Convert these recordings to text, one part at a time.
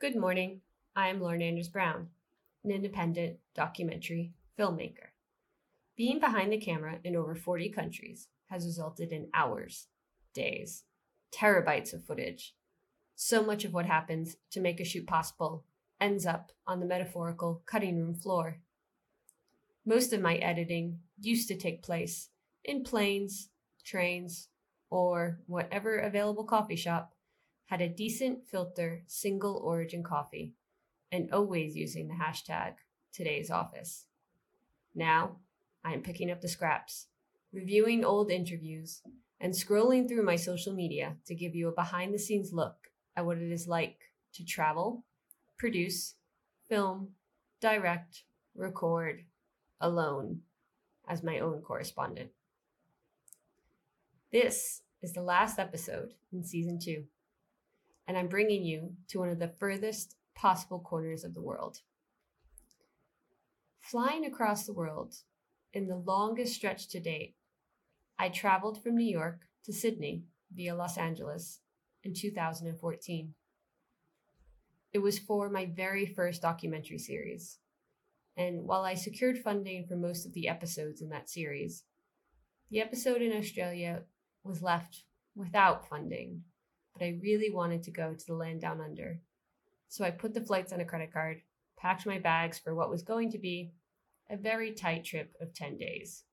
Good morning. I am Lauren Anders Brown, an independent documentary filmmaker. Being behind the camera in over 40 countries has resulted in hours, days, terabytes of footage. So much of what happens to make a shoot possible ends up on the metaphorical cutting room floor. Most of my editing used to take place in planes, trains, or whatever available coffee shop had a decent filter single origin coffee and always using the hashtag today's office. Now I am picking up the scraps, reviewing old interviews, and scrolling through my social media to give you a behind the scenes look at what it is like to travel, produce, film, direct, record, alone as my own correspondent. This is the last episode in season two, and I'm bringing you to one of the furthest possible corners of the world. Flying across the world in the longest stretch to date, I traveled from New York to Sydney via Los Angeles in 2014. It was for my very first documentary series. And while I secured funding for most of the episodes in that series, the episode in Australia was left without funding, but I really wanted to go to the land down under. So I put the flights on a credit card, packed my bags for what was going to be a very tight trip of 10 days.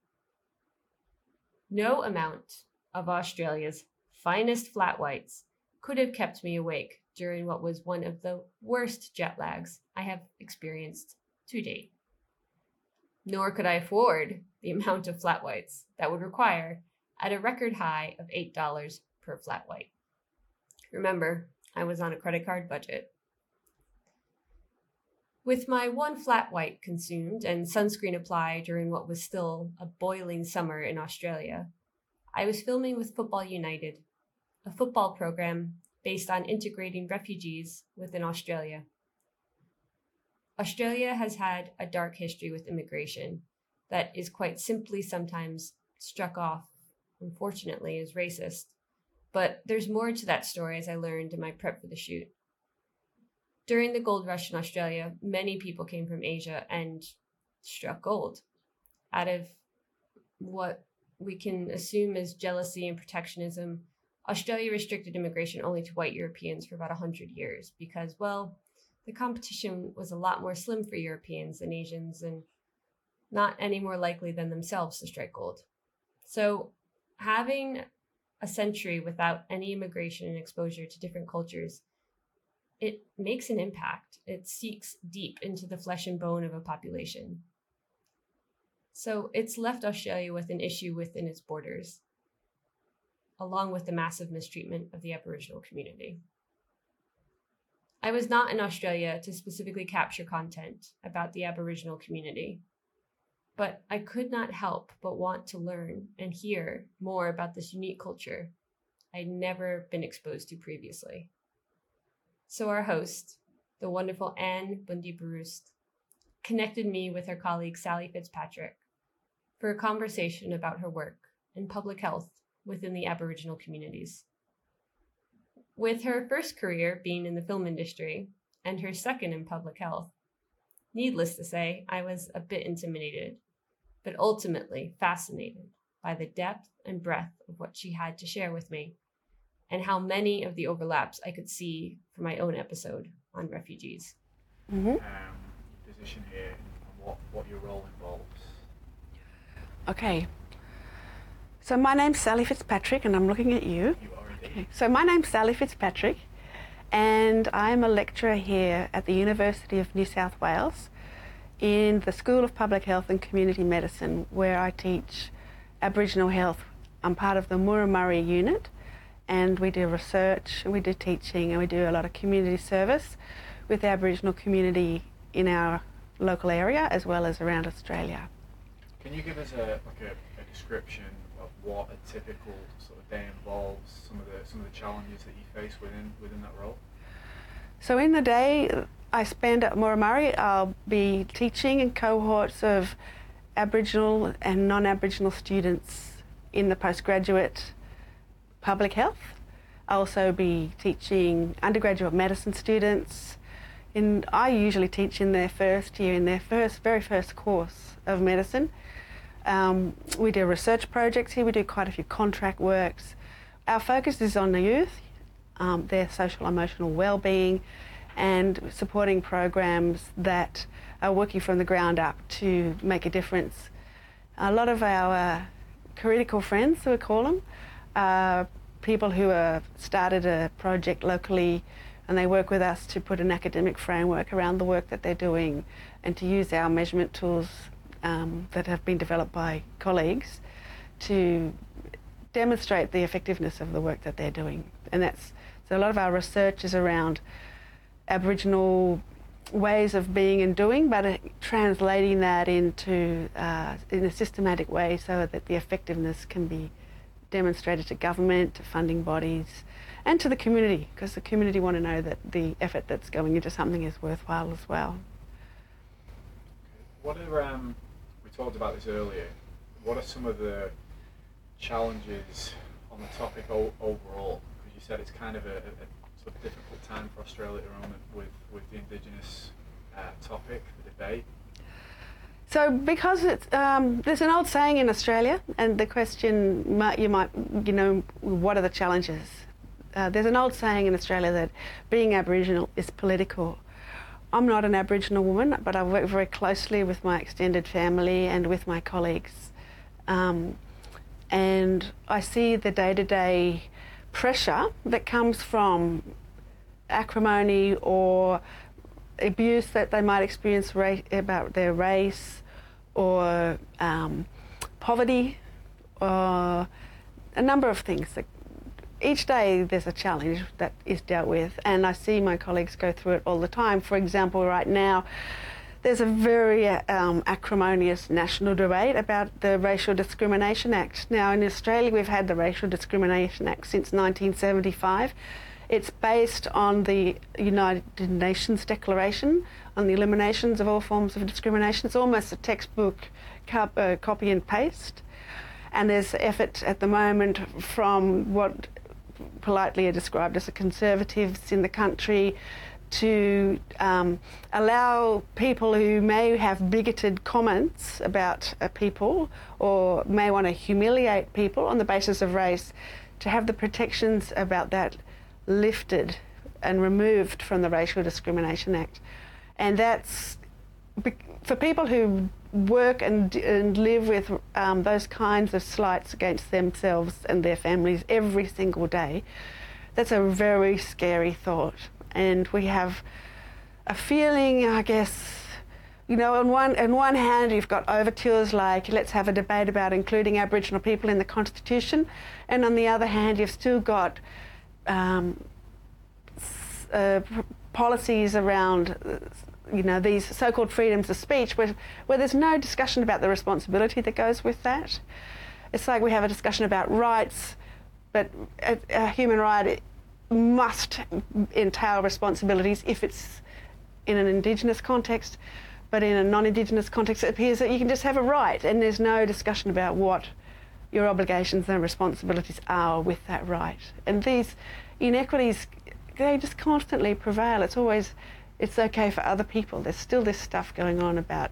No amount of Australia's finest flat whites could have kept me awake during what was one of the worst jet lags I have experienced to date. Nor could I afford the amount of flat whites that would require at a record high of $8 per flat white. Remember, I was on a credit card budget. With my one flat white consumed and sunscreen applied during what was still a boiling summer in Australia, I was filming with Football United, a football program based on integrating refugees within Australia. Australia has had a dark history with immigration that is quite simply sometimes struck off unfortunately, as racist. But there's more to that story as I learned in my prep for the shoot. During the gold rush in Australia, many people came from Asia and struck gold out of what we can assume is jealousy and protectionism. Australia restricted immigration only to white Europeans for about 100 years because, well, the competition was a lot more slim for Europeans than Asians and not any more likely than themselves to strike gold. So having a century without any immigration and exposure to different cultures, it makes an impact. It seeks deep into the flesh and bone of a population. So it's left Australia with an issue within its borders, along with the massive mistreatment of the Aboriginal community. I was not in Australia to specifically capture content about the Aboriginal community but I could not help but want to learn and hear more about this unique culture I'd never been exposed to previously. So, our host, the wonderful Anne Bundy Baroost, connected me with her colleague Sally Fitzpatrick for a conversation about her work in public health within the Aboriginal communities. With her first career being in the film industry and her second in public health, needless to say, I was a bit intimidated but ultimately fascinated by the depth and breadth of what she had to share with me and how many of the overlaps I could see for my own episode on refugees. Mm-hmm. Um, position here and what, what your role involves. Okay. So my name's Sally Fitzpatrick and I'm looking at you. You are indeed. Okay. So my name's Sally Fitzpatrick and I'm a lecturer here at the University of New South Wales in the School of Public Health and Community Medicine, where I teach Aboriginal health. I'm part of the Murray unit, and we do research, we do teaching, and we do a lot of community service with the Aboriginal community in our local area as well as around Australia. Can you give us a, like a, a description of what a typical sort of day involves, some of the some of the challenges that you face within within that role? So in the day, I spend at Murray, I'll be teaching in cohorts of Aboriginal and non-Aboriginal students in the postgraduate public health. I'll also be teaching undergraduate medicine students, in I usually teach in their first year, in their first very first course of medicine. Um, we do research projects here. We do quite a few contract works. Our focus is on the youth, um, their social emotional well-being, and supporting programs that are working from the ground up to make a difference. A lot of our critical friends, so we call them, are people who have started a project locally and they work with us to put an academic framework around the work that they're doing and to use our measurement tools um, that have been developed by colleagues to demonstrate the effectiveness of the work that they're doing. And that's so a lot of our research is around Aboriginal ways of being and doing, but uh, translating that into uh, in a systematic way so that the effectiveness can be demonstrated to government, to funding bodies, and to the community, because the community want to know that the effort that's going into something is worthwhile as well. What are um, we talked about this earlier? What are some of the challenges on the topic o- overall? Said it's kind of a, a, sort of difficult time for Australia at the moment with with the Indigenous uh, topic, the debate. So, because it's um, there's an old saying in Australia, and the question you might you know what are the challenges? Uh, there's an old saying in Australia that being Aboriginal is political. I'm not an Aboriginal woman, but I work very closely with my extended family and with my colleagues, um, and I see the day-to-day pressure that comes from acrimony or abuse that they might experience ra- about their race or um, poverty or a number of things. Each day there's a challenge that is dealt with, and I see my colleagues go through it all the time. For example, right now, there's a very um, acrimonious national debate about the Racial Discrimination Act. Now, in Australia, we've had the Racial Discrimination Act since 1975. It's based on the United Nations Declaration on the eliminations of all forms of discrimination. It's almost a textbook uh, copy and paste. And there's effort at the moment from what politely are described as the conservatives in the country to um, allow people who may have bigoted comments about people or may want to humiliate people on the basis of race to have the protections about that lifted and removed from the Racial Discrimination Act. And that's for people who work and, and live with um, those kinds of slights against themselves and their families every single day, that's a very scary thought. And we have a feeling, I guess, you know, on one, on one hand, you've got overtures like let's have a debate about including Aboriginal people in the Constitution, and on the other hand, you've still got um, uh, policies around you know these so-called freedoms of speech where, where there's no discussion about the responsibility that goes with that. It's like we have a discussion about rights but a, a human right must entail responsibilities if it's in an indigenous context but in a non-indigenous context it appears that you can just have a right and there's no discussion about what your obligations and responsibilities are with that right and these inequities they just constantly prevail. It's always, it's okay for other people. There's still this stuff going on about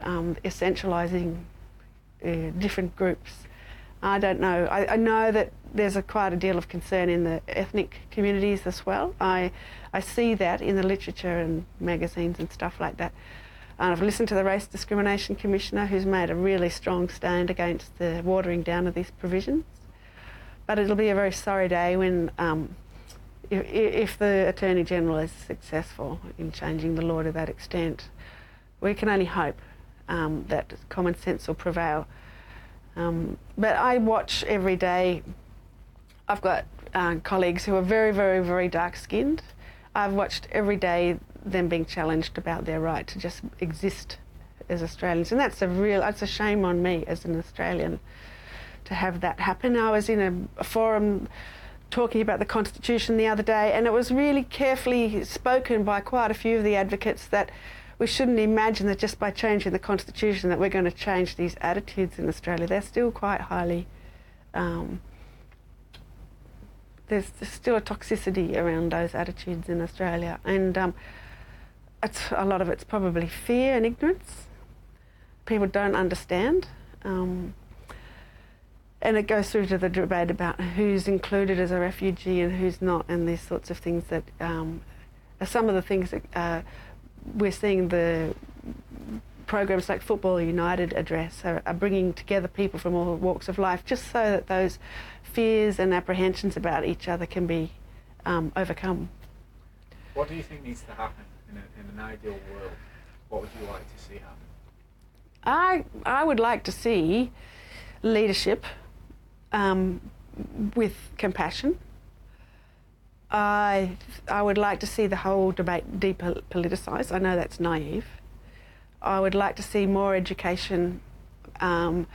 um, essentialising uh, different groups. I don't know. I, I, know that there's a quite a deal of concern in the ethnic communities as well. I, I see that in the literature and magazines and stuff like that. And I've listened to the Race Discrimination Commissioner who's made a really strong stand against the watering down of these provisions. But it'll be a very sorry day when um, if, if the Attorney General is successful in changing the law to that extent, we can only hope um, that common sense will prevail. Um, but I watch every day. I've got uh, colleagues who are very, very, very dark skinned. I've watched every day them being challenged about their right to just exist as Australians. And that's a real, it's a shame on me as an Australian to have that happen. I was in a forum talking about the Constitution the other day, and it was really carefully spoken by quite a few of the advocates that we shouldn't imagine that just by changing the Constitution that we're going to change these attitudes in Australia. They're still quite highly. Um, there's, still a toxicity around those attitudes in Australia, and um, it's, a lot of it's probably fear and ignorance. People don't understand. Um, and it goes through to the debate about who's included as a refugee and who's not, and these sorts of things that um, are some of the things that uh, we're seeing the programs like Football United address are, are, bringing together people from all walks of life just so that those fears and apprehensions about each other can be um, overcome. What do you think needs to happen in, a, in an ideal world? What would you like to see happen? I, I would like to see leadership um, with compassion. I, I would like to see the whole debate depoliticised. I know that's naive. I would like to see more education um,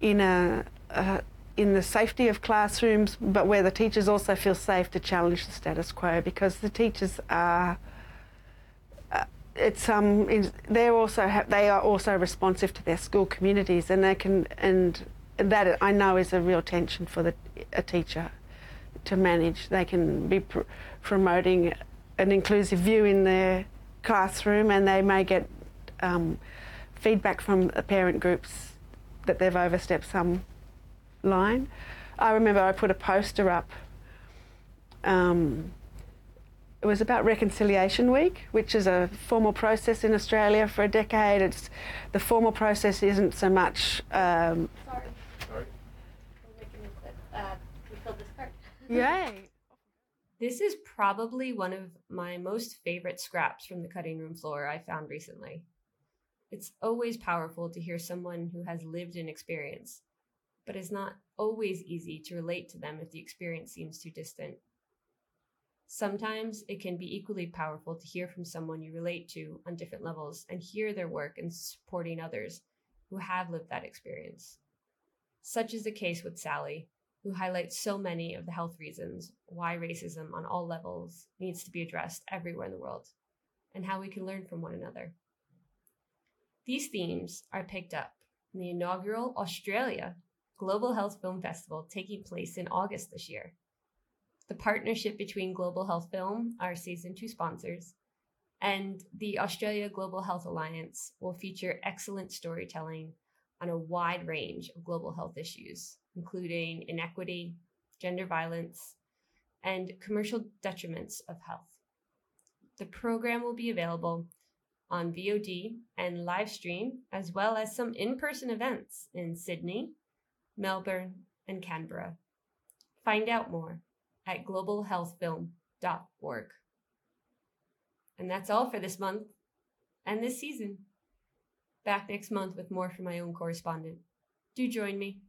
in a, a, in the safety of classrooms, but where the teachers also feel safe to challenge the status quo because the teachers are. Uh, it's um they're also ha- they are also responsive to their school communities and they can and that I know is a real tension for the a teacher to manage. They can be pr- promoting an inclusive view in their classroom, and they may get um, feedback from the parent groups that they've overstepped some line. I remember I put a poster up. Um, it was about Reconciliation Week, which is a formal process in Australia for a decade. It's the formal process isn't so much. Um. Sorry. Uh, we filled this Yay! This is probably one of my most favorite scraps from the cutting room floor I found recently. It's always powerful to hear someone who has lived an experience, but it's not always easy to relate to them if the experience seems too distant. Sometimes it can be equally powerful to hear from someone you relate to on different levels and hear their work in supporting others who have lived that experience. Such is the case with Sally, who highlights so many of the health reasons why racism on all levels needs to be addressed everywhere in the world and how we can learn from one another. These themes are picked up in the inaugural Australia Global Health Film Festival taking place in August this year. The partnership between Global Health Film, our season two sponsors, and the Australia Global Health Alliance will feature excellent storytelling on a wide range of global health issues, including inequity, gender violence, and commercial detriments of health. The program will be available on VOD and live stream, as well as some in person events in Sydney, Melbourne, and Canberra. Find out more at globalhealthfilm.org. And that's all for this month and this season. Back next month with more from my own correspondent. Do join me.